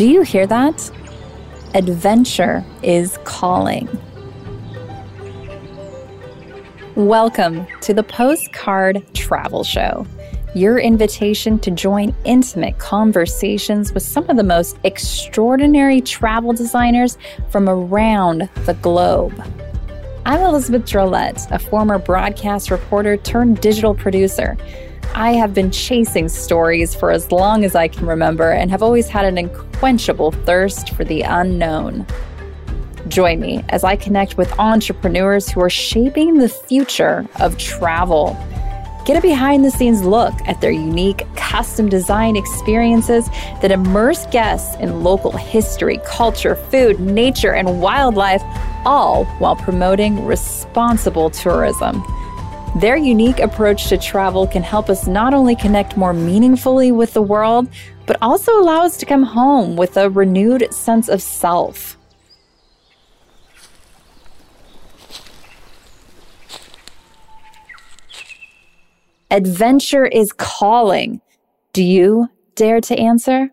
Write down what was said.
Do you hear that? Adventure is calling. Welcome to the Postcard Travel Show, your invitation to join intimate conversations with some of the most extraordinary travel designers from around the globe. I'm Elizabeth Drolet, a former broadcast reporter turned digital producer. I have been chasing stories for as long as I can remember and have always had an unquenchable thirst for the unknown. Join me as I connect with entrepreneurs who are shaping the future of travel. Get a behind the scenes look at their unique custom design experiences that immerse guests in local history, culture, food, nature, and wildlife, all while promoting responsible tourism. Their unique approach to travel can help us not only connect more meaningfully with the world, but also allow us to come home with a renewed sense of self. Adventure is calling. Do you dare to answer?